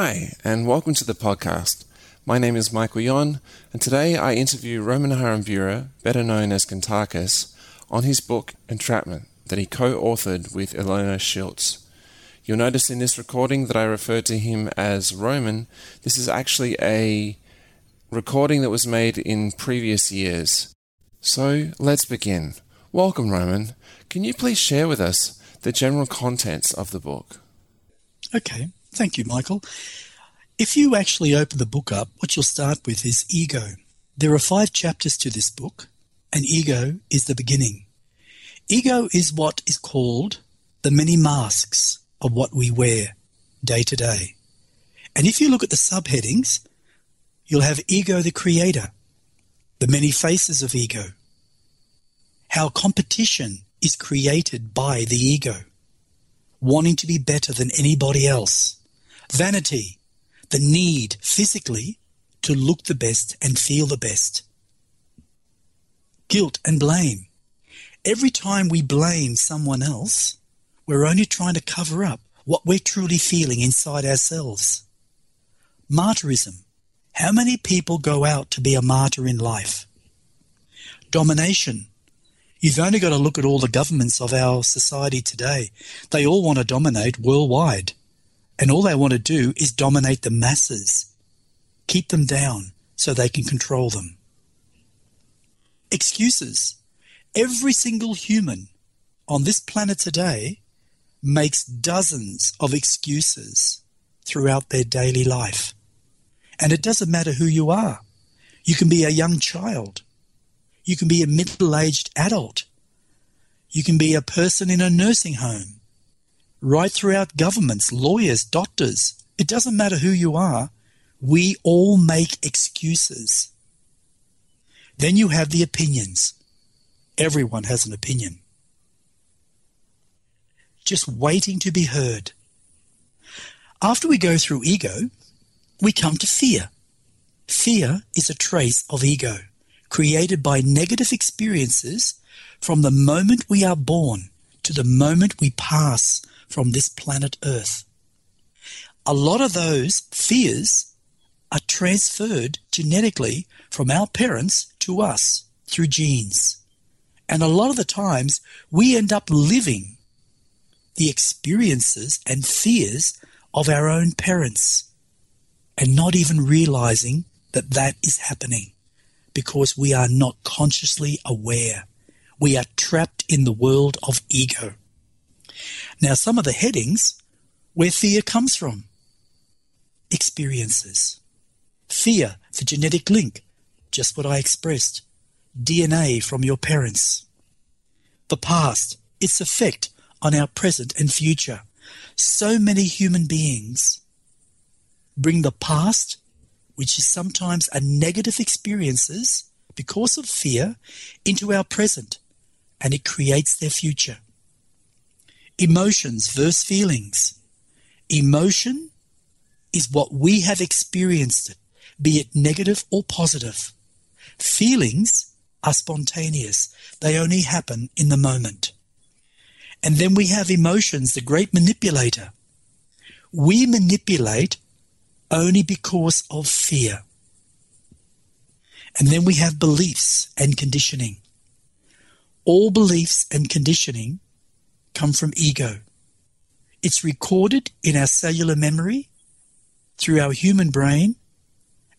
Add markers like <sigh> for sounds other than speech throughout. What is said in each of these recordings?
Hi, and welcome to the podcast. My name is Michael Yon, and today I interview Roman Harambura, better known as Gintakis, on his book Entrapment that he co authored with Ilona Shilts. You'll notice in this recording that I refer to him as Roman. This is actually a recording that was made in previous years. So let's begin. Welcome, Roman. Can you please share with us the general contents of the book? Okay. Thank you, Michael. If you actually open the book up, what you'll start with is ego. There are five chapters to this book, and ego is the beginning. Ego is what is called the many masks of what we wear day to day. And if you look at the subheadings, you'll have ego the creator, the many faces of ego, how competition is created by the ego, wanting to be better than anybody else, Vanity, the need physically to look the best and feel the best. Guilt and blame. Every time we blame someone else, we're only trying to cover up what we're truly feeling inside ourselves. Martyrism. How many people go out to be a martyr in life? Domination. You've only got to look at all the governments of our society today. They all want to dominate worldwide. And all they want to do is dominate the masses, keep them down so they can control them. Excuses. Every single human on this planet today makes dozens of excuses throughout their daily life. And it doesn't matter who you are. You can be a young child. You can be a middle aged adult. You can be a person in a nursing home right throughout governments, lawyers, doctors. It doesn't matter who you are. We all make excuses. Then you have the opinions. Everyone has an opinion. Just waiting to be heard. After we go through ego, we come to fear. Fear is a trace of ego, created by negative experiences from the moment we are born to the moment we pass from this planet Earth. A lot of those fears are transferred genetically from our parents to us through genes. And a lot of the times we end up living the experiences and fears of our own parents and not even realizing that that is happening because we are not consciously aware. We are trapped in the world of ego. Now, some of the headings where fear comes from experiences. Fear, the genetic link, just what I expressed. DNA from your parents. The past, its effect on our present and future. So many human beings bring the past, which is sometimes a negative experiences because of fear, into our present, and it creates their future. Emotions versus feelings. Emotion is what we have experienced, be it negative or positive. Feelings are spontaneous. They only happen in the moment. And then we have emotions, the great manipulator. We manipulate only because of fear. And then we have beliefs and conditioning. All beliefs and conditioning come from ego. It's recorded in our cellular memory through our human brain,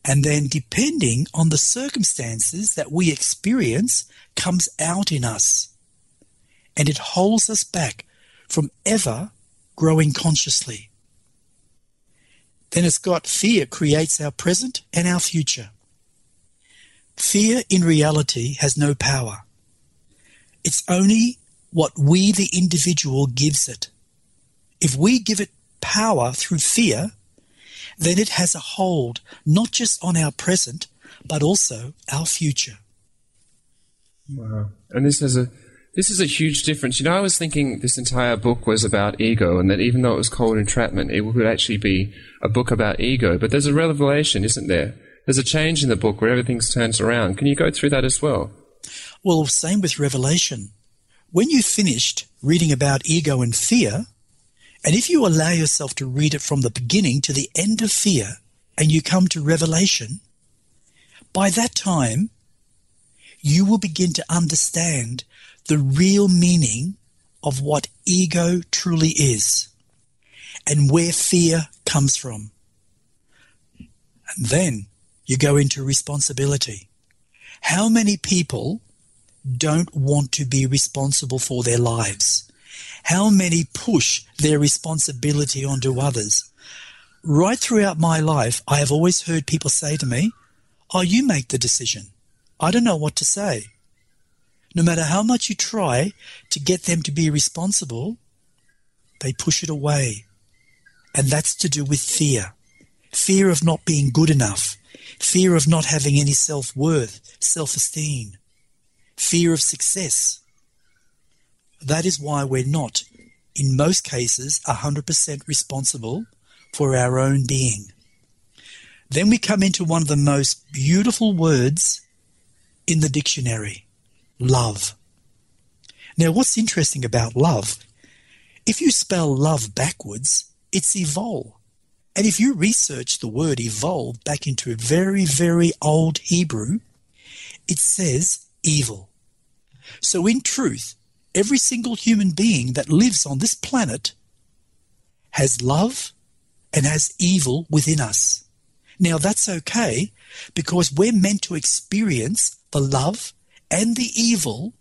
and then depending on the circumstances that we experience, comes out in us. And it holds us back from ever growing consciously. Then it's got fear creates our present and our future. Fear in reality has no power. It's only what we, the individual, gives it. If we give it power through fear, then it has a hold not just on our present, but also our future. Wow. And this has a this is a huge difference. You know, I was thinking this entire book was about ego, and that even though it was called entrapment, it would actually be a book about ego. But there's a revelation, isn't there? There's a change in the book where everything turns around. Can you go through that as well? Well, same with Revelation. When you finished reading about ego and fear, And if you allow yourself to read it from the beginning to the end of fear and you come to revelation, by that time, you will begin to understand the real meaning of what ego truly is and where fear comes from. And then you go into responsibility. How many people don't want to be responsible for their lives? How many push their responsibility onto others? Right throughout my life, I have always heard people say to me, Oh, you make the decision. I don't know what to say. No matter how much you try to get them to be responsible, they push it away. And that's to do with fear. Fear of not being good enough. Fear of not having any self worth, self esteem. Fear of success. That is why we're not, in most cases, 100% responsible for our own being. Then we come into one of the most beautiful words in the dictionary love. Now, what's interesting about love? If you spell love backwards, it's evolve. And if you research the word evolve back into very, very old Hebrew, it says evil. So, in truth, every single human being that lives on this planet has love and has evil within us. Now, that's okay because we're meant to experience the love and the evil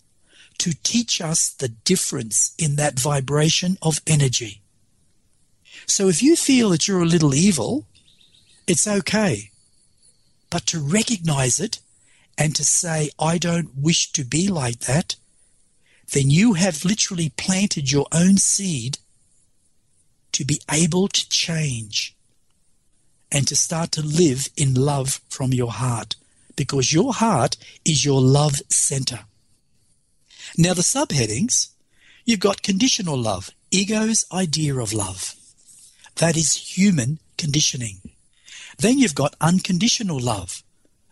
to teach us the difference in that vibration of energy. So if you feel that you're a little evil, it's okay. But to recognize it and to say, I don't wish to be like that, then you have literally planted your own seed to be able to change and to start to live in love from your heart because your heart is your love center. Now, the subheadings you've got conditional love, ego's idea of love. That is human conditioning. Then you've got unconditional love,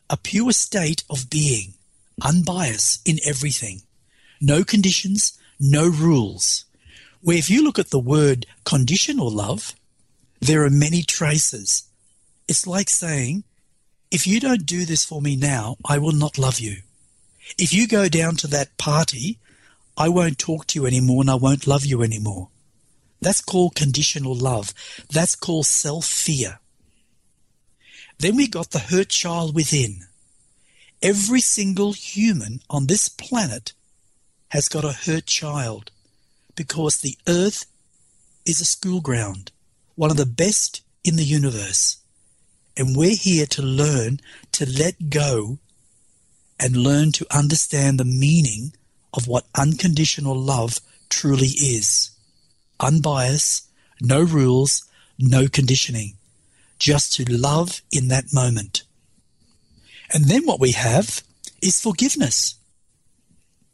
a pure state of being, unbiased in everything. No conditions, no rules. Where if you look at the word conditional love, there are many traces. It's like saying, if you don't do this for me now, I will not love you. If you go down to that party, I won't talk to you anymore and I won't love you anymore. That's called conditional love. That's called self fear. Then we got the hurt child within. Every single human on this planet has got a hurt child because the earth is a school ground, one of the best in the universe. And we're here to learn to let go and learn to understand the meaning of what unconditional love truly is. Unbiased, no rules, no conditioning. Just to love in that moment. And then what we have is forgiveness.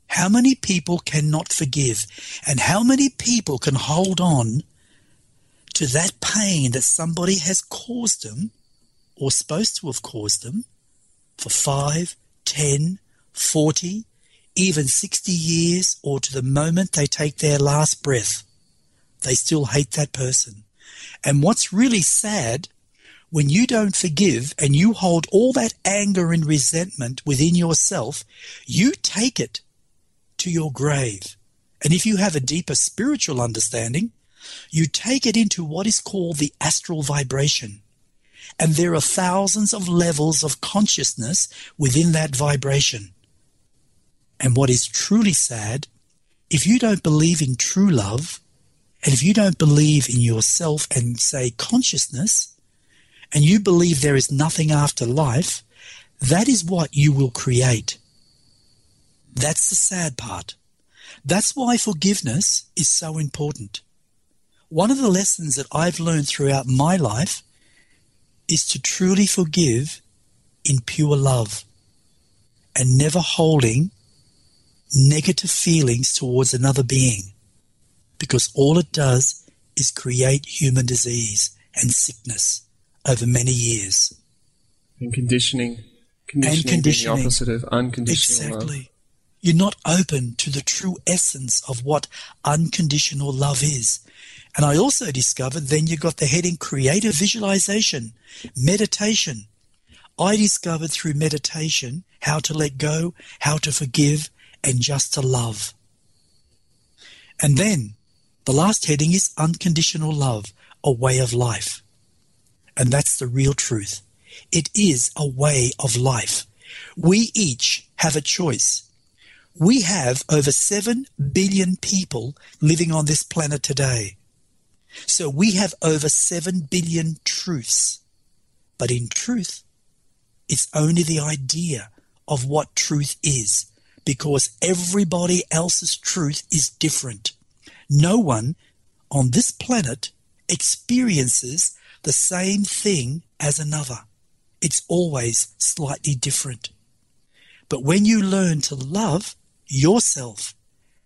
How many people cannot forgive? And how many people can hold on to that pain that somebody has caused them or supposed to have caused them for 5, 10, 40, even 60 years or to the moment they take their last breath. They still hate that person. And what's really sad, when you don't forgive and you hold all that anger and resentment within yourself, you take it to your grave. And if you have a deeper spiritual understanding, you take it into what is called the astral vibration. And there are thousands of levels of consciousness within that vibration. And what is truly sad, if you don't believe in true love, and if you don't believe in yourself and say consciousness, and you believe there is nothing after life, that is what you will create. That's the sad part. That's why forgiveness is so important. One of the lessons that I've learned throughout my life is to truly forgive in pure love and never holding negative feelings towards another being because all it does is create human disease and sickness over many years. And conditioning. Conditioning, and conditioning. the opposite of unconditional exactly. love. You're not open to the true essence of what unconditional love is. And I also discovered then you got the heading creative visualization, meditation. I discovered through meditation how to let go, how to forgive, and just to love. And then the last heading is unconditional love, a way of life. And that's the real truth. It is a way of life. We each have a choice. We have over 7 billion people living on this planet today. So we have over 7 billion truths. But in truth, it's only the idea of what truth is because everybody else's truth is different. No one on this planet experiences the same thing as another. It's always slightly different. But when you learn to love yourself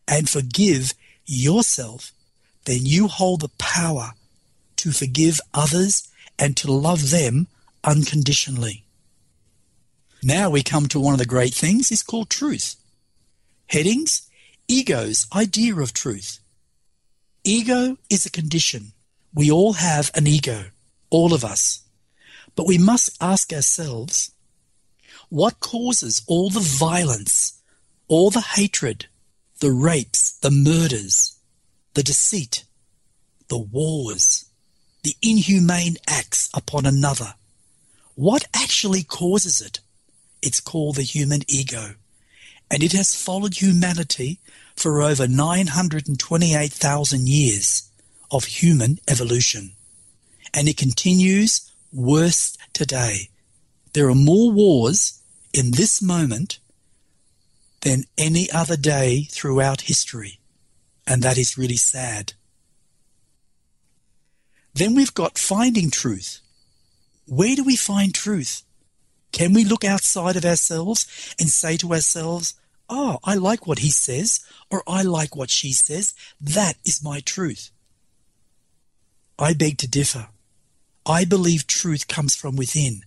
and forgive yourself, then you hold the power to forgive others and to love them unconditionally. Now we come to one of the great things, it's called truth. Headings, ego's idea of truth. Ego is a condition. We all have an ego, all of us. But we must ask ourselves, what causes all the violence, all the hatred, the rapes, the murders, the deceit, the wars, the inhumane acts upon another? What actually causes it? It's called the human ego. And it has followed humanity for over 928,000 years of human evolution. And it continues worse today. There are more wars in this moment than any other day throughout history. And that is really sad. Then we've got finding truth. Where do we find truth? Can we look outside of ourselves and say to ourselves, oh, I like what he says, or I like what she says. That is my truth. I beg to differ. I believe truth comes from within,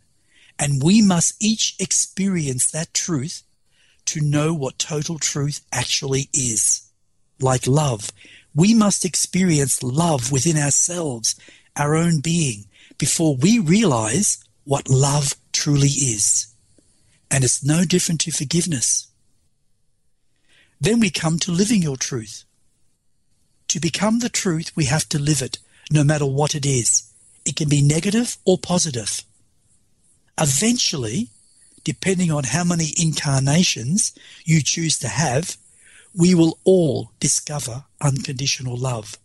and we must each experience that truth to know what total truth actually is. Like love, we must experience love within ourselves, our own being, before we realize what love truly is. And it's no different to forgiveness. Then we come to living your truth. To become the truth, we have to live it, no matter what it is. It can be negative or positive. Eventually, depending on how many incarnations you choose to have, we will all discover unconditional love.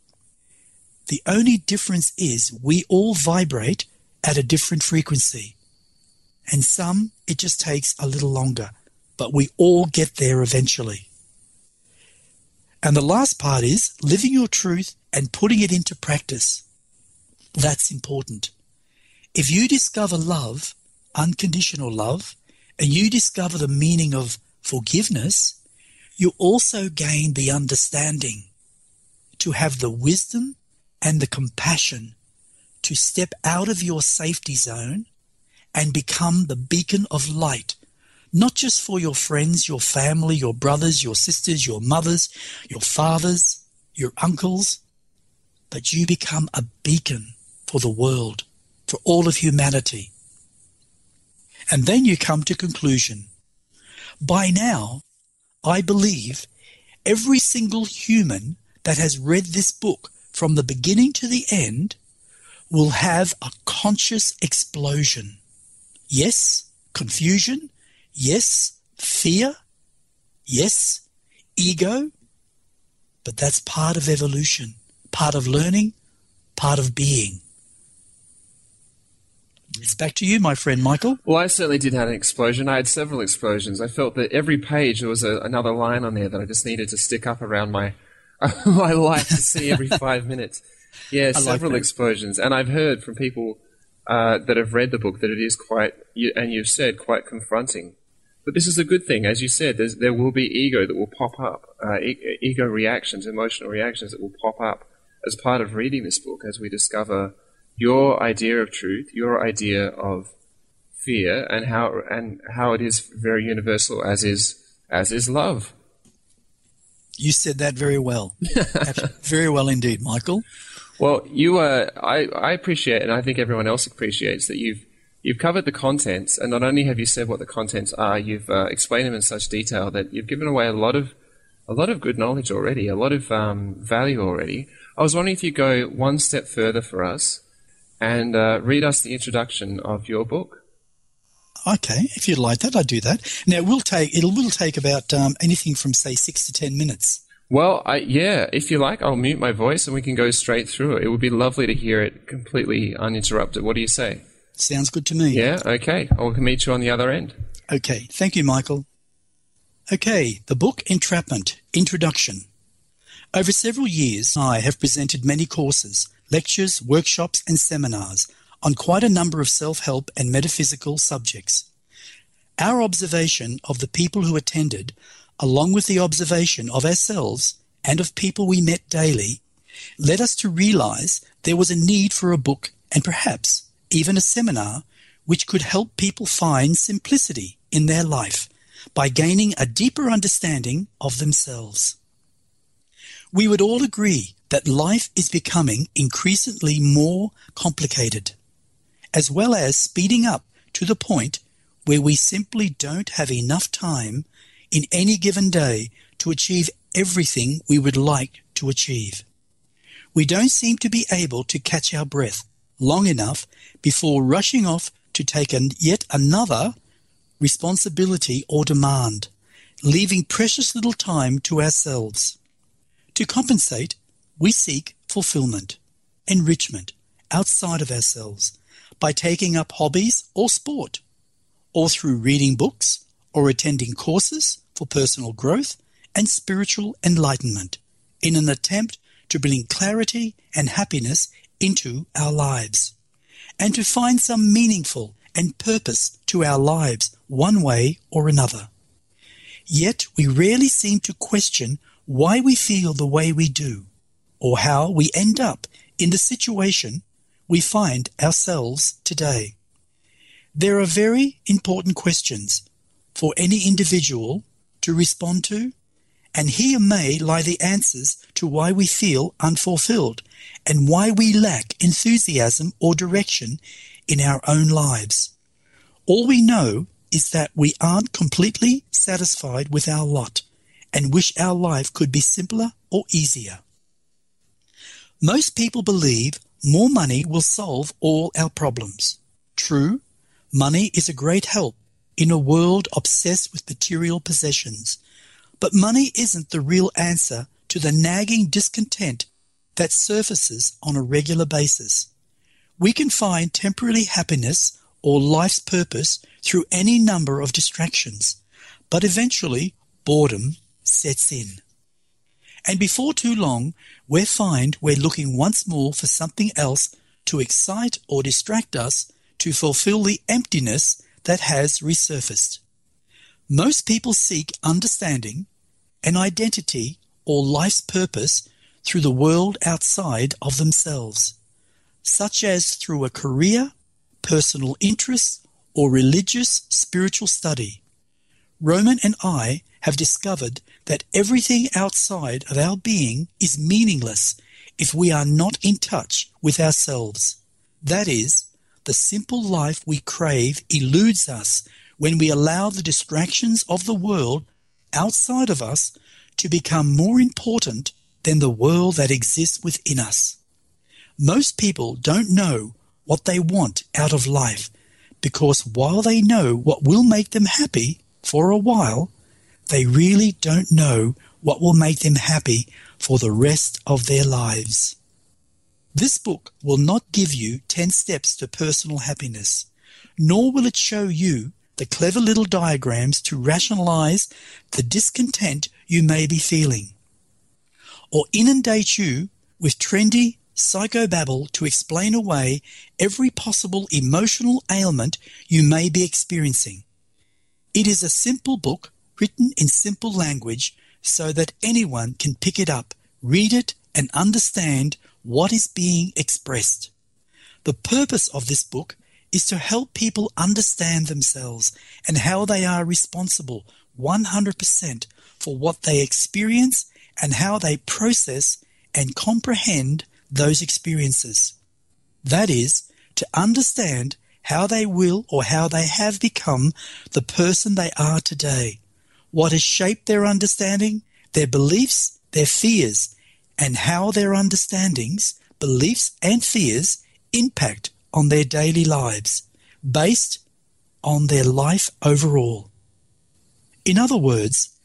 The only difference is we all vibrate at a different frequency. And some, it just takes a little longer, but we all get there eventually. And the last part is living your truth and putting it into practice. That's important. If you discover love, unconditional love, and you discover the meaning of forgiveness, you also gain the understanding to have the wisdom and the compassion to step out of your safety zone and become the beacon of light not just for your friends, your family, your brothers, your sisters, your mothers, your fathers, your uncles, but you become a beacon for the world, for all of humanity. And then you come to conclusion. By now, I believe every single human that has read this book from the beginning to the end will have a conscious explosion. Yes, confusion, Yes, fear. Yes, ego. But that's part of evolution, part of learning, part of being. It's back to you, my friend Michael. Well, I certainly did have an explosion. I had several explosions. I felt that every page there was a, another line on there that I just needed to stick up around my <laughs> my life to see every <laughs> five minutes. Yeah, several like explosions. And I've heard from people uh, that have read the book that it is quite, and you've said, quite confronting. But this is a good thing, as you said. there will be ego that will pop up, uh, e- ego reactions, emotional reactions that will pop up as part of reading this book, as we discover your idea of truth, your idea of fear, and how and how it is very universal, as is as is love. You said that very well, <laughs> very well indeed, Michael. Well, you uh, I, I appreciate, and I think everyone else appreciates that you've you've covered the contents, and not only have you said what the contents are, you've uh, explained them in such detail that you've given away a lot of a lot of good knowledge already, a lot of um, value already. I was wondering if you go one step further for us and uh, read us the introduction of your book. Okay, if you'd like that, I'd do that. Now, it will take it will take about um, anything from say six to ten minutes. Well, I, yeah, if you like, I'll mute my voice and we can go straight through it. It would be lovely to hear it completely uninterrupted. What do you say? Sounds good to me. Yeah, okay. I'll meet you on the other end. Okay, thank you, Michael. Okay, the book Entrapment Introduction. Over several years, I have presented many courses, lectures, workshops, and seminars on quite a number of self help and metaphysical subjects. Our observation of the people who attended along with the observation of ourselves and of people we met daily, led us to realize there was a need for a book and perhaps even a seminar which could help people find simplicity in their life by gaining a deeper understanding of themselves. We would all agree that life is becoming increasingly more complicated, as well as speeding up to the point where we simply don't have enough time in any given day to achieve everything we would like to achieve. We don't seem to be able to catch our breath long enough before rushing off to take an, yet another responsibility or demand, leaving precious little time to ourselves. To compensate, we seek fulfillment, enrichment outside of ourselves by taking up hobbies or sport, or through reading books or attending courses for personal growth and spiritual enlightenment in an attempt to bring clarity and happiness into our lives and to find some meaningful and purpose to our lives one way or another. Yet we rarely seem to question why we feel the way we do or how we end up in the situation we find ourselves today. There are very important questions for any individual to respond to, and here may lie the answers to why we feel unfulfilled and why we lack enthusiasm or direction in our own lives. All we know is that we aren't completely satisfied with our lot and wish our life could be simpler or easier. Most people believe more money will solve all our problems. True, money is a great help in a world obsessed with material possessions. But money isn't the real answer to the nagging discontent that surfaces on a regular basis. We can find temporary happiness or life's purpose through any number of distractions, but eventually boredom sets in. And before too long, we find we're looking once more for something else to excite or distract us to fulfill the emptiness that has resurfaced. Most people seek understanding, an identity, or life's purpose through the world outside of themselves, such as through a career, personal interests, or religious spiritual study. Roman and I have discovered that everything outside of our being is meaningless if we are not in touch with ourselves. That is, the simple life we crave eludes us when we allow the distractions of the world outside of us to become more important than the world that exists within us. Most people don't know what they want out of life because while they know what will make them happy for a while, they really don't know what will make them happy for the rest of their lives. This book will not give you 10 steps to personal happiness, nor will it show you the clever little diagrams to rationalize the discontent you may be feeling, or inundate you with trendy psychobabble to explain away every possible emotional ailment you may be experiencing. It is a simple book written in simple language so that anyone can pick it up, read it, and understand what is being expressed. The purpose of this book is to help people understand themselves and how they are responsible 100% for what they experience and how they process and comprehend those experiences. That is, to understand how they will or how they have become the person they are today, what has shaped their understanding, their beliefs, their fears, and how their understandings, beliefs, and fears impact on their daily lives based on their life overall. In other words,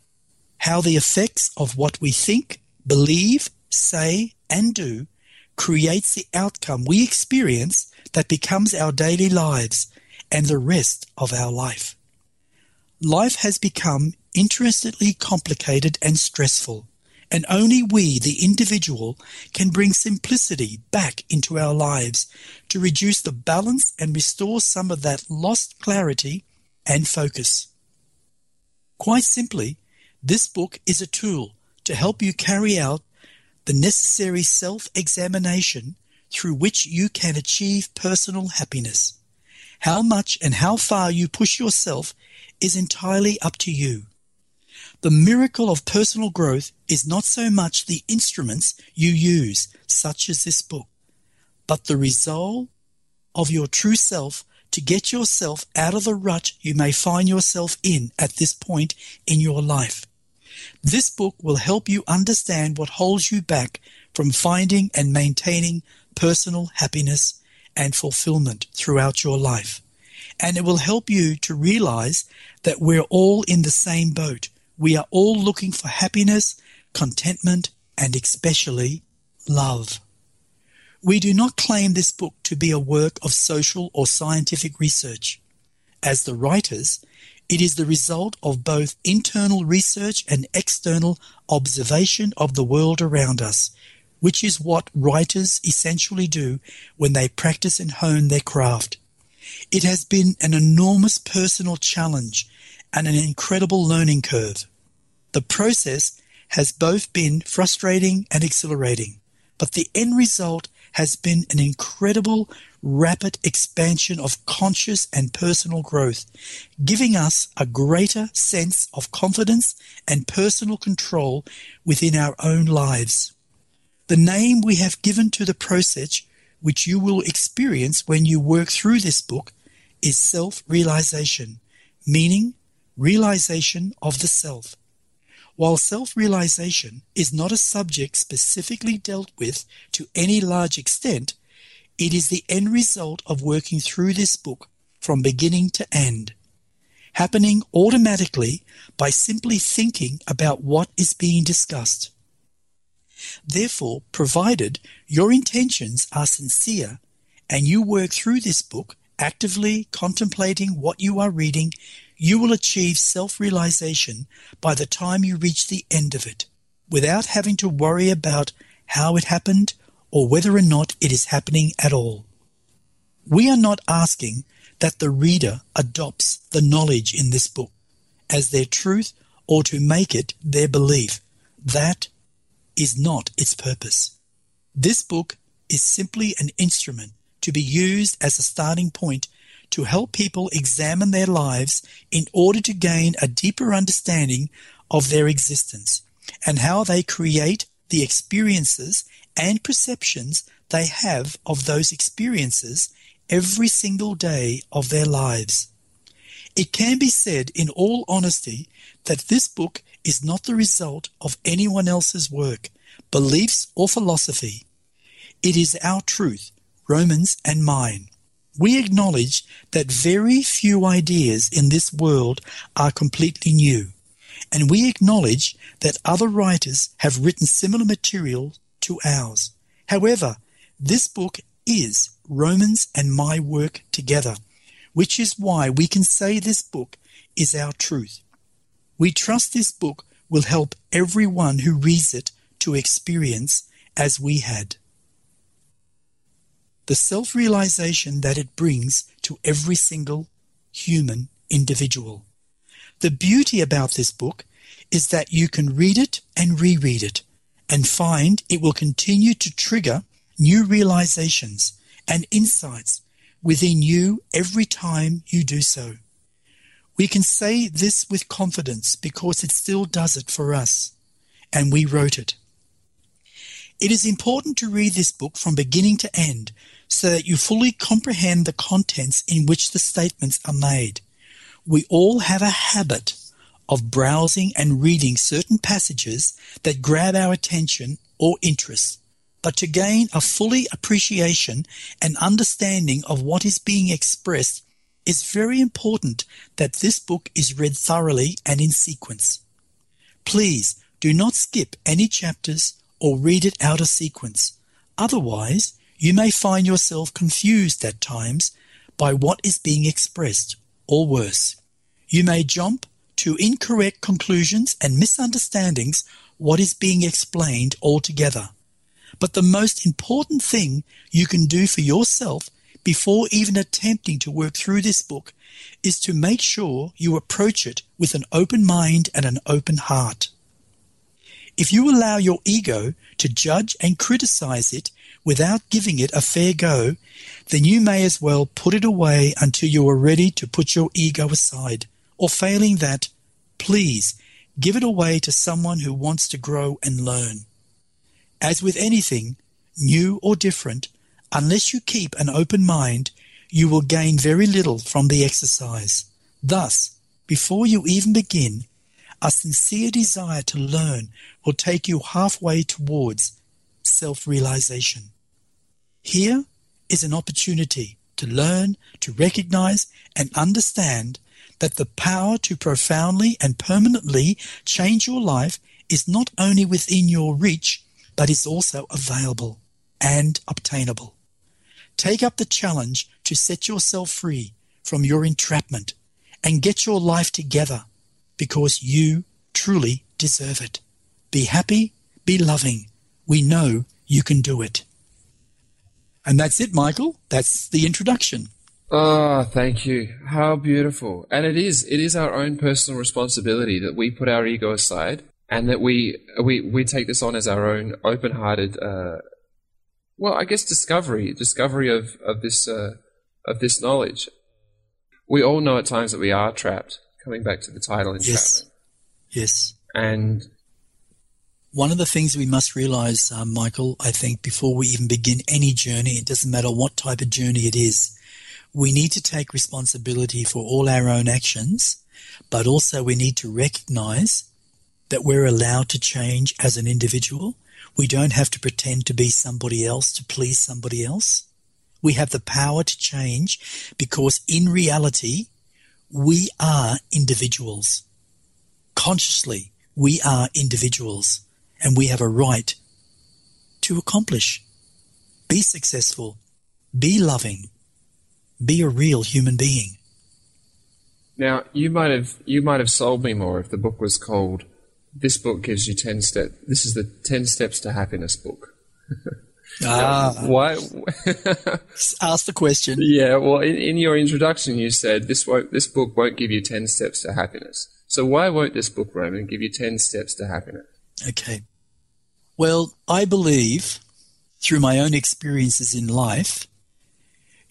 how the effects of what we think, believe, say, and do creates the outcome we experience that becomes our daily lives and the rest of our life. Life has become interestedly complicated and stressful, and only we, the individual, can bring simplicity back into our lives to reduce the balance and restore some of that lost clarity and focus. Quite simply, this book is a tool to help you carry out the necessary self examination through which you can achieve personal happiness. How much and how far you push yourself is entirely up to you. The miracle of personal growth is not so much the instruments you use, such as this book, but the resolve of your true self to get yourself out of the rut you may find yourself in at this point in your life. This book will help you understand what holds you back from finding and maintaining personal happiness and fulfillment throughout your life. And it will help you to realize that we're all in the same boat. We are all looking for happiness, contentment, and especially love. We do not claim this book to be a work of social or scientific research. As the writers, it is the result of both internal research and external observation of the world around us, which is what writers essentially do when they practice and hone their craft. It has been an enormous personal challenge and an incredible learning curve. The process has both been frustrating and exhilarating, but the end result has been an incredible, rapid expansion of conscious and personal growth, giving us a greater sense of confidence and personal control within our own lives. The name we have given to the process, which you will experience when you work through this book, is self realization, meaning realization of the self. While self realization is not a subject specifically dealt with to any large extent, it is the end result of working through this book from beginning to end, happening automatically by simply thinking about what is being discussed. Therefore, provided your intentions are sincere and you work through this book actively contemplating what you are reading you will achieve self-realization by the time you reach the end of it, without having to worry about how it happened or whether or not it is happening at all. We are not asking that the reader adopts the knowledge in this book as their truth or to make it their belief. That is not its purpose. This book is simply an instrument to be used as a starting point to help people examine their lives in order to gain a deeper understanding of their existence and how they create the experiences and perceptions they have of those experiences every single day of their lives. It can be said in all honesty that this book is not the result of anyone else's work, beliefs, or philosophy. It is our truth, Romans and mine we acknowledge that very few ideas in this world are completely new, and we acknowledge that other writers have written similar material to ours. However, this book is Romans and my work together, which is why we can say this book is our truth. We trust this book will help everyone who reads it to experience as we had the self realization that it brings to every single human individual. The beauty about this book is that you can read it and reread it and find it will continue to trigger new realizations and insights within you every time you do so. We can say this with confidence because it still does it for us, and we wrote it. It is important to read this book from beginning to end so that you fully comprehend the contents in which the statements are made. We all have a habit of browsing and reading certain passages that grab our attention or interest. But to gain a fully appreciation and understanding of what is being expressed it's very important that this book is read thoroughly and in sequence. Please do not skip any chapters or read it out of sequence. Otherwise, you may find yourself confused at times by what is being expressed, or worse. You may jump to incorrect conclusions and misunderstandings what is being explained altogether. But the most important thing you can do for yourself before even attempting to work through this book is to make sure you approach it with an open mind and an open heart. If you allow your ego to judge and criticize it without giving it a fair go, then you may as well put it away until you are ready to put your ego aside. Or failing that, please give it away to someone who wants to grow and learn. As with anything, new or different, unless you keep an open mind, you will gain very little from the exercise. Thus, before you even begin, a sincere desire to learn will take you halfway towards self realization. Here is an opportunity to learn, to recognize, and understand that the power to profoundly and permanently change your life is not only within your reach, but is also available and obtainable. Take up the challenge to set yourself free from your entrapment and get your life together because you truly deserve it. Be happy, be loving. We know you can do it. And that's it, Michael. That's the introduction. Oh, thank you. How beautiful. And it is, it is our own personal responsibility that we put our ego aside and that we, we, we take this on as our own open-hearted, uh, well, I guess discovery, discovery of, of this, uh, of this knowledge. We all know at times that we are trapped, coming back to the title entrapment. Yes. Yes. And one of the things we must realize, uh, Michael, I think, before we even begin any journey, it doesn't matter what type of journey it is, we need to take responsibility for all our own actions, but also we need to recognize that we're allowed to change as an individual. We don't have to pretend to be somebody else to please somebody else. We have the power to change because in reality, we are individuals consciously we are individuals and we have a right to accomplish, be successful, be loving, be a real human being. Now, you might have you might have sold me more if the book was called "This book gives you ten steps." This is the ten steps to happiness book. <laughs> ah, why? <laughs> ask the question. Yeah, well, in, in your introduction, you said this won't, this book won't give you ten steps to happiness. So why won't this book, Roman, give you 10 steps to happiness? Okay. Well, I believe through my own experiences in life,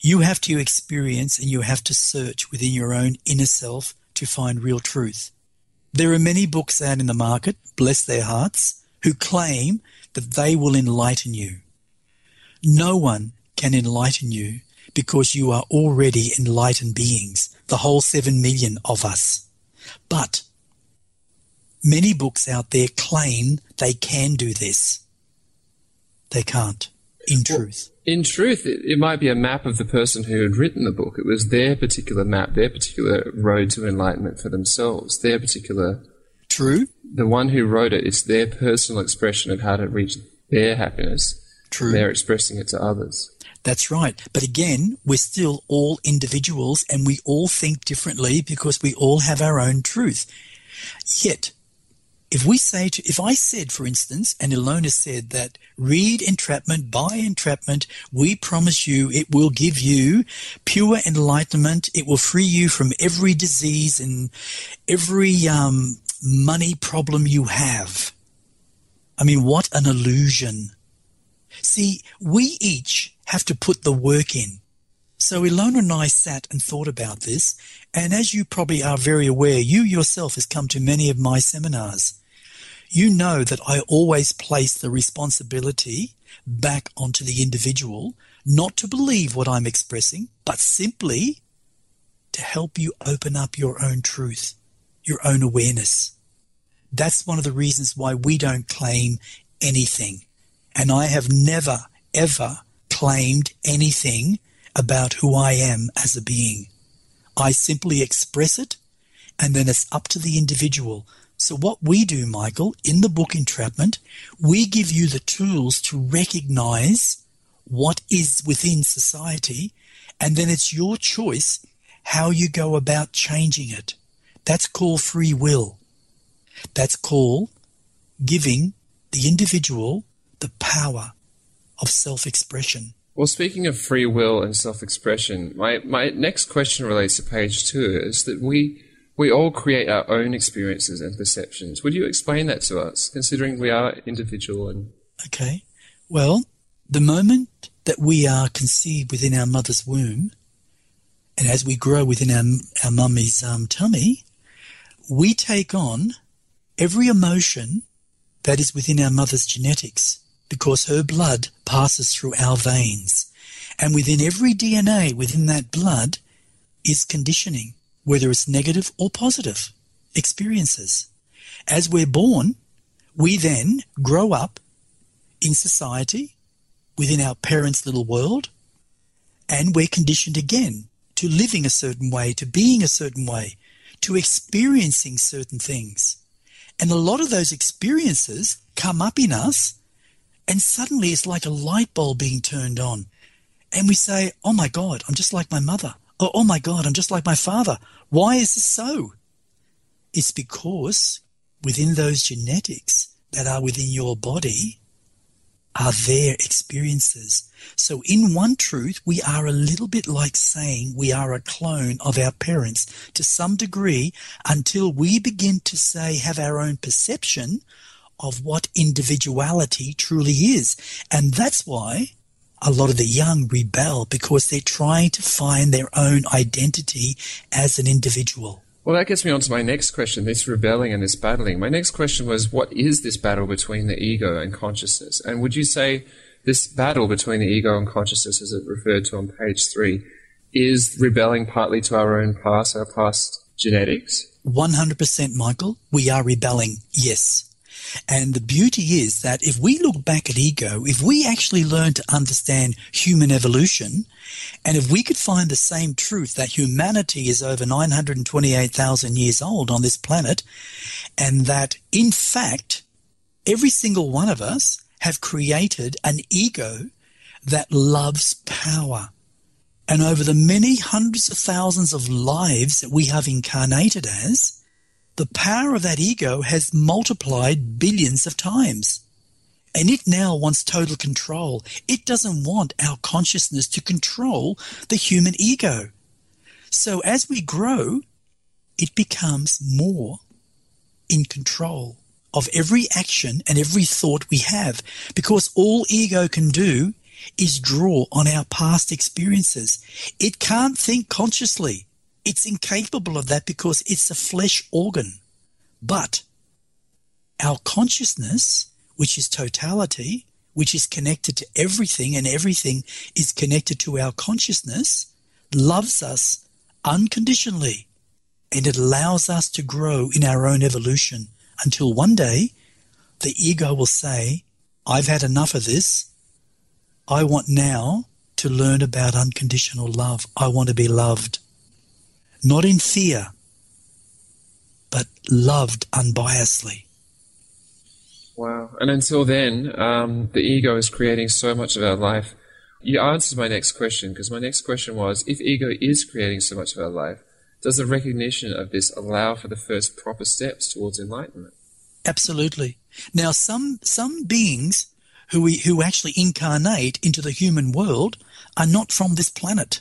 you have to experience and you have to search within your own inner self to find real truth. There are many books out in the market, bless their hearts, who claim that they will enlighten you. No one can enlighten you because you are already enlightened beings, the whole seven million of us. But many books out there claim they can do this. They can't, in well, truth. In truth, it, it, might be a map of the person who had written the book. It was their particular map, their particular road to enlightenment for themselves, their particular. True. The one who wrote it, it's their personal expression of how to reach their happiness. True. They're expressing it to others. That's right. But again, we're still all individuals and we all think differently because we all have our own truth. Yet, if we say to, if I said, for instance, and Ilona said that read entrapment, buy entrapment, we promise you it will give you pure enlightenment. It will free you from every disease and every um, money problem you have. I mean, what an illusion. See, we each have to put the work in. So Ilona and I sat and thought about this, and as you probably are very aware, you yourself has come to many of my seminars. you know that I always place the responsibility back onto the individual, not to believe what I'm expressing, but simply to help you open up your own truth, your own awareness. That's one of the reasons why we don't claim anything. And I have never, ever claimed anything about who I am as a being. I simply express it, and then it's up to the individual. So, what we do, Michael, in the book Entrapment, we give you the tools to recognize what is within society, and then it's your choice how you go about changing it. That's called free will. That's called giving the individual the power of self expression. Well, speaking of free will and self expression, my, my next question relates to page two is that we, we all create our own experiences and perceptions. Would you explain that to us, considering we are individual and. Okay. Well, the moment that we are conceived within our mother's womb, and as we grow within our, our mummy's um, tummy, we take on every emotion that is within our mother's genetics because her blood passes through our veins. And within every DNA within that blood is conditioning, whether it's negative or positive experiences. As we're born, we then grow up in society within our parents' little world, and we're conditioned again to living a certain way, to being a certain way, to experiencing certain things. And a lot of those experiences come up in us, and suddenly it's like a light bulb being turned on. And we say, Oh my God, I'm just like my mother. Or, oh my God, I'm just like my father. Why is this so? It's because within those genetics that are within your body are their experiences. So in one truth, we are a little bit like saying we are a clone of our parents to some degree until we begin to say, have our own perception of what individuality truly is. And that's why a lot of the young rebel because they're trying to find their own identity as an individual. Well, that gets me on to my next question this rebelling and this battling. My next question was what is this battle between the ego and consciousness? And would you say this battle between the ego and consciousness, as it referred to on page three, is rebelling partly to our own past, our past genetics? 100%, Michael. We are rebelling, yes. And the beauty is that if we look back at ego, if we actually learn to understand human evolution, and if we could find the same truth that humanity is over 928,000 years old on this planet, and that in fact, every single one of us have created an ego that loves power. And over the many hundreds of thousands of lives that we have incarnated as, the power of that ego has multiplied billions of times. And it now wants total control. It doesn't want our consciousness to control the human ego. So as we grow, it becomes more in control of every action and every thought we have because all ego can do is draw on our past experiences. It can't think consciously. It's incapable of that because it's a flesh organ. But our consciousness, which is totality, which is connected to everything and everything is connected to our consciousness, loves us unconditionally. And it allows us to grow in our own evolution until one day the ego will say, I've had enough of this. I want now to learn about unconditional love. I want to be loved not in fear, but loved unbiasedly. Wow. And until then, um, the ego is creating so much of our life. You answered my next question because my next question was if ego is creating so much of our life, does the recognition of this allow for the first proper steps towards enlightenment? Absolutely. Now, some some beings who we, who actually incarnate into the human world are not from this planet.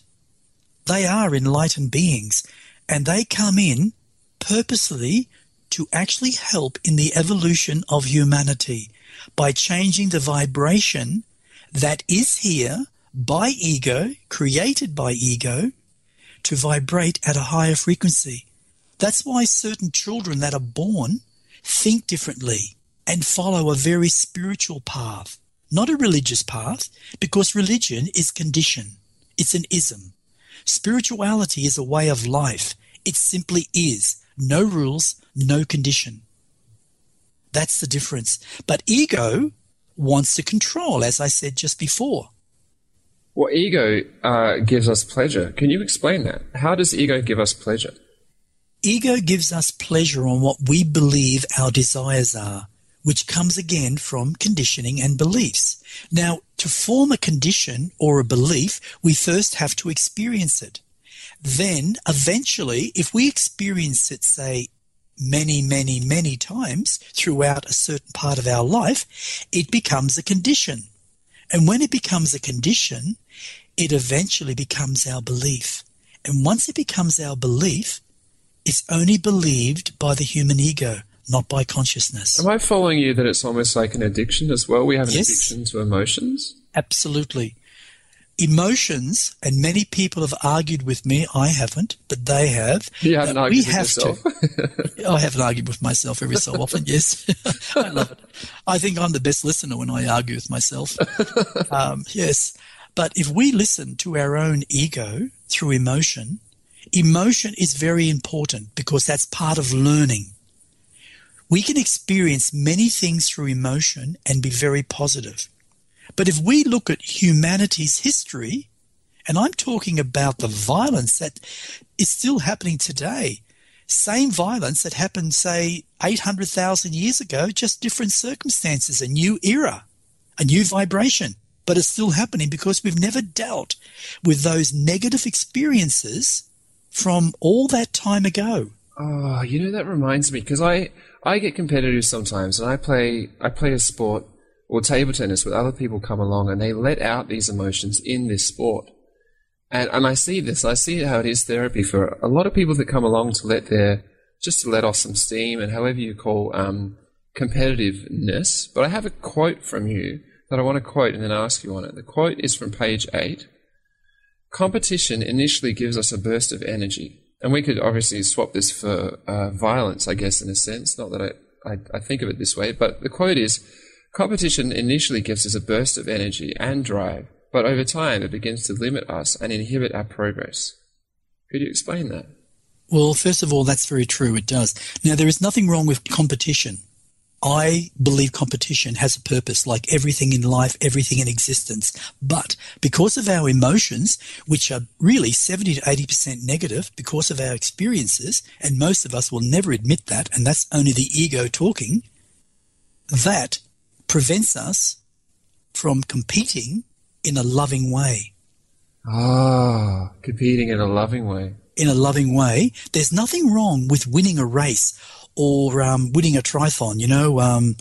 They are enlightened beings and they come in purposely to actually help in the evolution of humanity by changing the vibration that is here by ego, created by ego, to vibrate at a higher frequency. That's why certain children that are born think differently. and follow a very spiritual path, not a religious path, because religion is condition. It's an ism. Spirituality is a way of life. It simply is. No rules, no condition. That's the difference. But ego wants to control, as I said just before. Well, ego uh, gives us pleasure. Can you explain that? How does ego give us pleasure? Ego gives us pleasure on what we believe our desires are, which comes again from conditioning and beliefs. Now, to form a condition or a belief, we first have to experience it. Then, eventually, if we experience it, say, many, many, many times throughout a certain part of our life, it becomes a condition. And when it becomes a condition, it eventually becomes our belief. And once it becomes our belief, it's only believed by the human ego, not by consciousness. Am I following you that it's almost like an addiction as well? We have an yes, addiction to emotions? Absolutely emotions, and many people have argued with me. I haven't, but they have. You haven't argued we with have yourself. To, <laughs> I haven't argued with myself every so often. Yes, <laughs> I love it. I think I'm the best listener when I argue with myself. <laughs> Um, yes, but if we listen to our own ego through emotion, emotion is very important because that's part of learning. We can experience many things through emotion and be very positive. But if we look at humanity's history, and I'm talking about the violence that is still happening today, same violence that happened, say, 800,000 years ago, just different circumstances, a new era, a new vibration. But it's still happening because we've never dealt with those negative experiences from all that time ago. Oh, you know that reminds me because I I get competitive sometimes, and I play I play a sport or table tennis with other people come along and they let out these emotions in this sport. And, and I see this, I see how it is therapy for a lot of people that come along to let their, just to let off some steam and however you call, um, competitiveness. But I have a quote from you that I want to quote and then ask you on it. The quote is from page eight. Competition initially gives us a burst of energy. And we could obviously swap this for uh, violence, I guess, in a sense. Not that I, I, I think of it this way, but the quote is Competition initially gives us a burst of energy and drive, but over time it begins to limit us and inhibit our progress. Could you explain that? Well, first of all, that's very true. It does. Now, there is nothing wrong with competition. I believe competition has a purpose, like everything in life, everything in existence. But because of our emotions, which are really 70 to 80% negative because of our experiences, and most of us will never admit that, and that's only the ego talking, that prevents us from competing in a loving way. Ah, competing in a loving way. In a loving way. There's nothing wrong with winning a race or um, winning a triathlon, you know, um,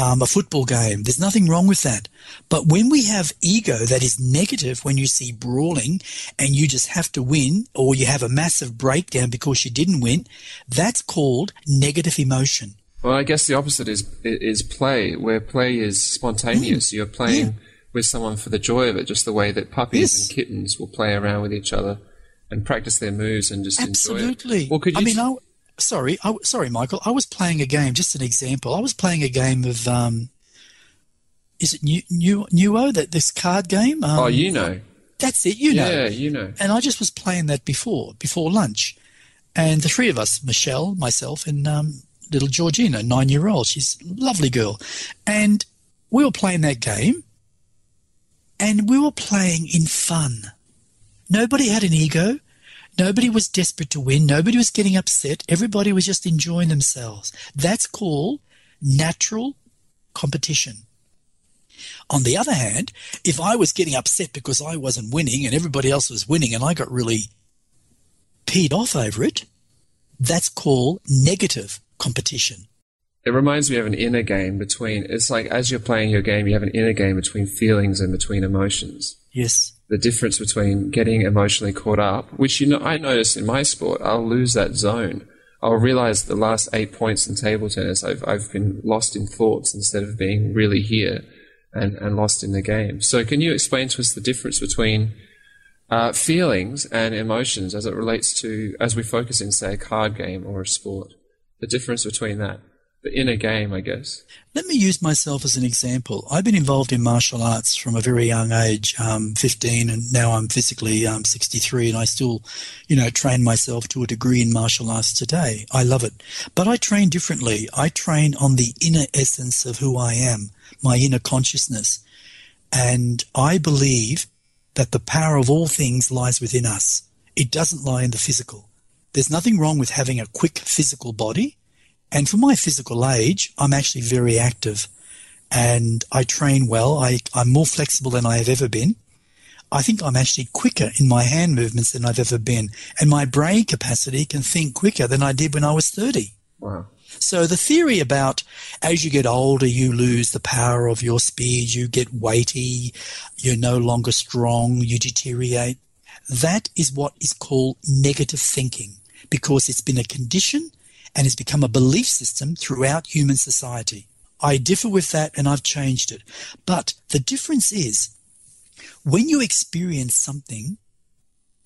um, a football game. There's nothing wrong with that. But when we have ego that is negative, when you see brawling and you just have to win, or you have a massive breakdown because you didn't win, that's called negative emotion. Well, I guess the opposite is is play, where play is spontaneous. Mm. You're playing yeah. with someone for the joy of it, just the way that puppies yes. and kittens will play around with each other and practice their moves and just Absolutely. enjoy it. Absolutely. Well, could you I mean, I, sorry, I, sorry, Michael. I was playing a game. Just an example. I was playing a game of. Um, is it new, new, Nuo that this card game? Um, oh, you know. That's it. You know. Yeah, you know. And I just was playing that before before lunch, and the three of us, Michelle, myself, and um, little Georgina, nine year old. She's a lovely girl. And we were playing that game and we were playing in fun. Nobody had an ego. Nobody was desperate to win. Nobody was getting upset. Everybody was just enjoying themselves. That's called natural competition. On the other hand, if I was getting upset because I wasn't winning and everybody else was winning and I got really peed off over it, that's called negative competition. It reminds me of an inner game between, it's like as you're playing your game, you have an inner game between feelings and between emotions. Yes. The difference between getting emotionally caught up, which you know, I notice in my sport, I'll lose that zone. I'll realize the last eight points in table tennis, I've, I've been lost in thoughts instead of being really here and, and lost in the game. So can you explain to us the difference between uh, feelings and emotions as it relates to, as we focus in, say, a card game or a sport? the difference between that? The a game, I guess. Let me use myself as an example. I've been involved in martial arts from a very young age, um, 15, and now I'm physically um, 63, and I still, you know, train myself to a degree in martial arts today. I love it. But I train differently. I train on the inner essence of who I am, my inner consciousness. And I believe that the power of all things lies within us. It doesn't lie in the physical. There's nothing wrong with having a quick physical body and for my physical age, I'm actually very active and I train well. I, I'm more flexible than I have ever been. I think I'm actually quicker in my hand movements than I've ever been. And my brain capacity can think quicker than I did when I was 30. Wow. So the theory about as you get older, you lose the power of your speed, you get weighty, you're no longer strong, you deteriorate. That is what is called negative thinking because it's been a condition and has become a belief system throughout human society. I differ with that and I've changed it. But the difference is when you experience something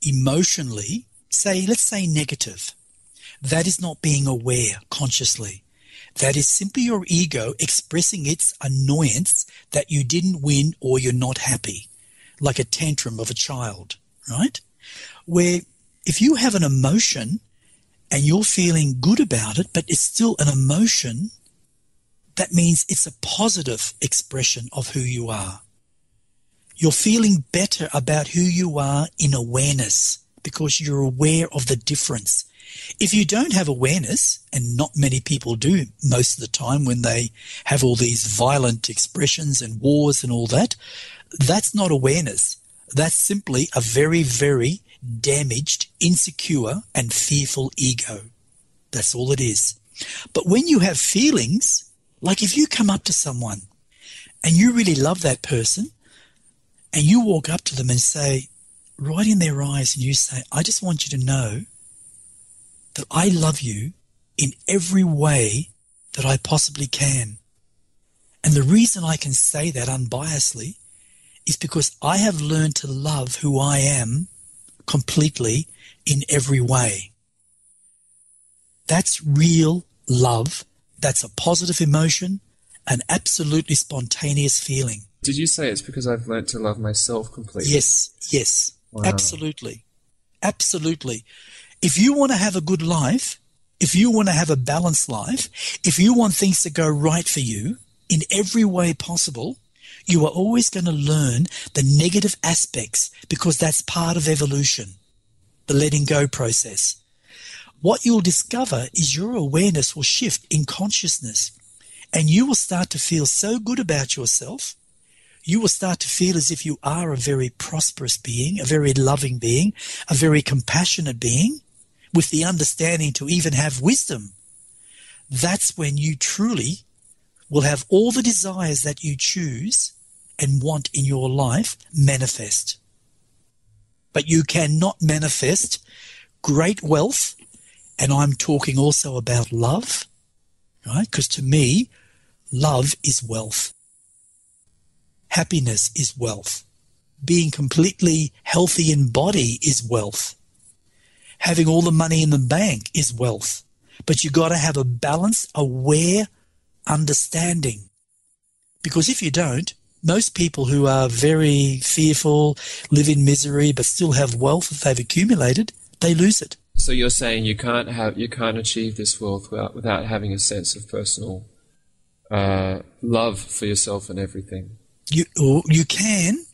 emotionally, say, let's say negative, that is not being aware consciously. That is simply your ego expressing its annoyance that you didn't win or you're not happy, like a tantrum of a child, right? Where if you have an emotion and you're feeling good about it, but it's still an emotion, that means it's a positive expression of who you are. You're feeling better about who you are in awareness because you're aware of the difference. If you don't have awareness, and not many people do most of the time when they have all these violent expressions and wars and all that, that's not awareness. That's simply a very, very damaged, insecure, and fearful ego. That's all it is. But when you have feelings, like if you come up to someone and you really love that person, and you walk up to them and say, right in their eyes, and you say, I just want you to know that I love you in every way that I possibly can. And the reason I can say that unbiasedly is because I have learned to love who I am completely in every way. That's real love. That's a positive emotion, an absolutely spontaneous feeling. Did you say it's because I've learnt to love myself completely? Yes, yes, wow. absolutely. Absolutely. If you want to have a good life, if you want to have a balanced life, if you want things to go right for you in every way possible, you are always going to learn the negative aspects because that's part of evolution, the letting go process. What you'll discover is your awareness will shift in consciousness and you will start to feel so good about yourself. You will start to feel as if you are a very prosperous being, a very loving being, a very compassionate being with the understanding to even have wisdom. That's when you truly will have all the desires that you choose and want in your life manifest. But you cannot manifest great wealth, and I'm talking also about love, right? Because to me, love is wealth. Happiness is wealth. Being completely healthy in body is wealth. Having all the money in the bank is wealth. But you've got to have a balanced, aware understanding. Because if you don't, most people who are very fearful, live in misery, but still have wealth that they've accumulated, they lose it. So you're saying you can't have you can't achieve this wealth without, without having a sense of personal uh, love for yourself and everything. You you can,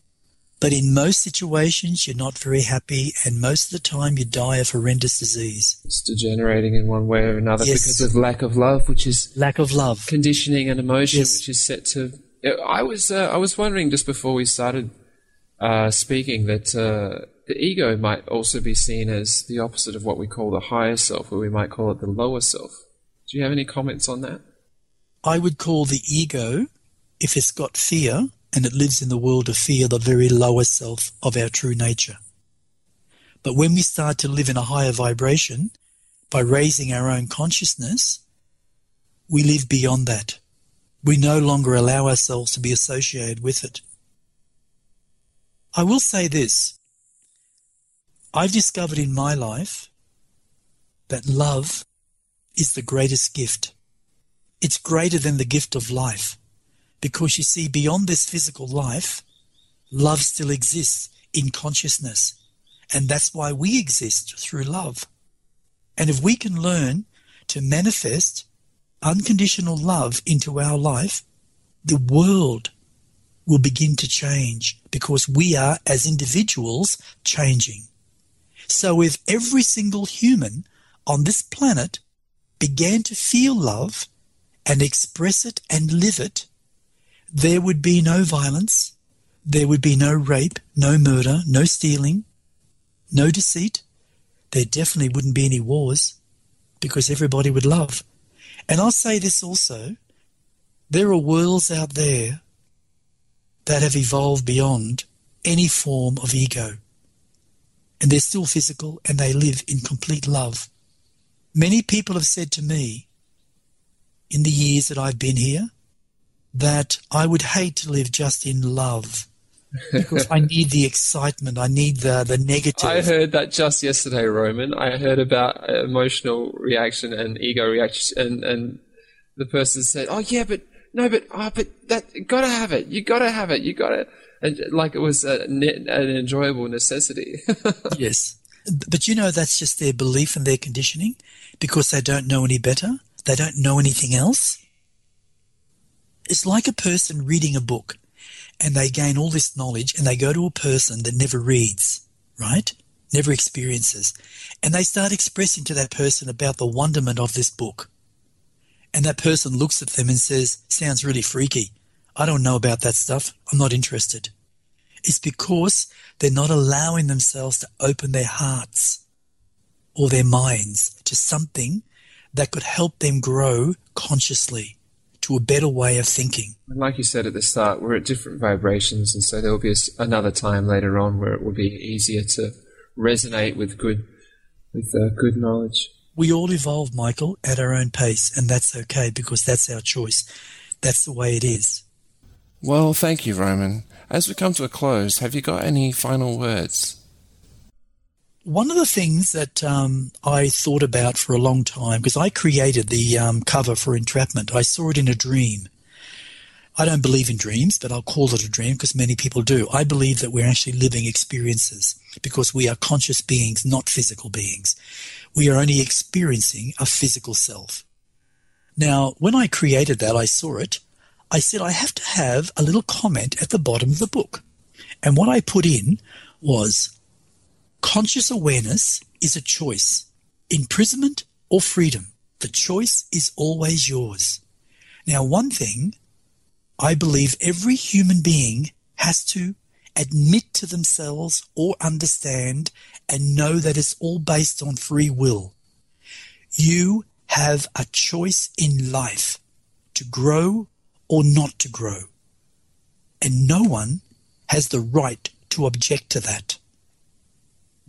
but in most situations you're not very happy, and most of the time you die of horrendous disease. It's degenerating in one way or another yes. because of lack of love, which is lack of love, conditioning and emotion, yes. which is set to I was uh, I was wondering just before we started uh, speaking that uh, the ego might also be seen as the opposite of what we call the higher self, or we might call it the lower self. Do you have any comments on that? I would call the ego, if it's got fear and it lives in the world of fear, the very lower self of our true nature. But when we start to live in a higher vibration, by raising our own consciousness, we live beyond that. We no longer allow ourselves to be associated with it. I will say this. I've discovered in my life that love is the greatest gift. It's greater than the gift of life. Because you see, beyond this physical life, love still exists in consciousness. And that's why we exist through love. And if we can learn to manifest unconditional love into our life, the world will begin to change because we are, as individuals, changing. So if every single human on this planet began to feel love and express it and live it, there would be no violence, there would be no rape, no murder, no stealing, no deceit. There definitely wouldn't be any wars because everybody would love. And I'll say this also there are worlds out there that have evolved beyond any form of ego. And they're still physical and they live in complete love. Many people have said to me in the years that I've been here that I would hate to live just in love because I need the excitement. I need the the negative. I heard that just yesterday, Roman. I heard about emotional reaction and ego reaction, and and the person said, "Oh yeah, but no, but oh, but that gotta have it. You gotta have it. You gotta." And like it was a, an enjoyable necessity. <laughs> yes, but you know that's just their belief and their conditioning, because they don't know any better. They don't know anything else. It's like a person reading a book and they gain all this knowledge and they go to a person that never reads, right? Never experiences. And they start expressing to that person about the wonderment of this book. And that person looks at them and says, sounds really freaky. I don't know about that stuff. I'm not interested. It's because they're not allowing themselves to open their hearts or their minds to something that could help them grow consciously to a better way of thinking. Like you said at the start, we're at different vibrations, and so there will be a, another time later on where it will be easier to resonate with good, with uh, good knowledge. We all evolve, Michael, at our own pace, and that's okay because that's our choice. That's the way it is. Well, thank you, Roman. As we come to a close, have you got any final words? One of the things that um, I thought about for a long time, because I created the um, cover for Entrapment, I saw it in a dream. I don't believe in dreams, but I'll call it a dream because many people do. I believe that we're actually living experiences because we are conscious beings, not physical beings. We are only experiencing a physical self. Now, when I created that, I saw it. I said I have to have a little comment at the bottom of the book. And what I put in was Conscious awareness is a choice. Imprisonment or freedom. The choice is always yours. Now, one thing I believe every human being has to admit to themselves or understand and know that it's all based on free will. You have a choice in life to grow or not to grow. And no one has the right to object to that.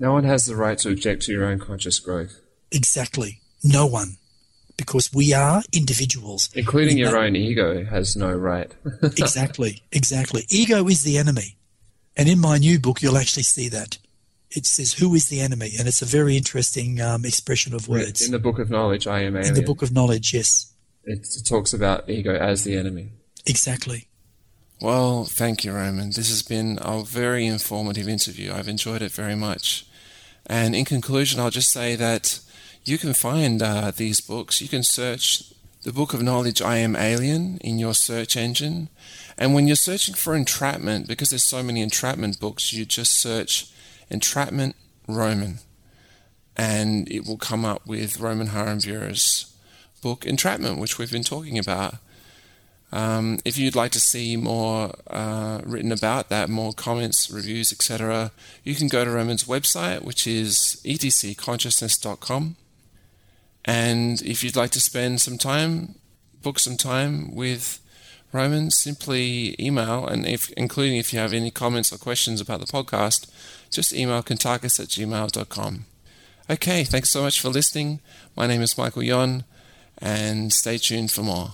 No one has the right to object to your own conscious growth. Exactly. No one. Because we are individuals. Including we your own ego has no right. <laughs> exactly. Exactly. Ego is the enemy. And in my new book, you'll actually see that. It says, Who is the enemy? And it's a very interesting um, expression of words. In the book of knowledge, I am alien. In the book of knowledge, yes. It talks about ego as the enemy. Exactly. Well, thank you, Roman. This has been a very informative interview. I've enjoyed it very much. And in conclusion, I'll just say that you can find uh, these books. You can search the Book of Knowledge I Am Alien in your search engine. And when you're searching for entrapment, because there's so many entrapment books, you just search Entrapment Roman. And it will come up with Roman Harambeura's book Entrapment, which we've been talking about. Um, if you'd like to see more uh, written about that, more comments, reviews, etc., you can go to Roman's website, which is etcconsciousness.com. And if you'd like to spend some time, book some time with Roman, simply email, and if, including if you have any comments or questions about the podcast, just email kantakis at gmail.com. Okay, thanks so much for listening. My name is Michael Yon, and stay tuned for more.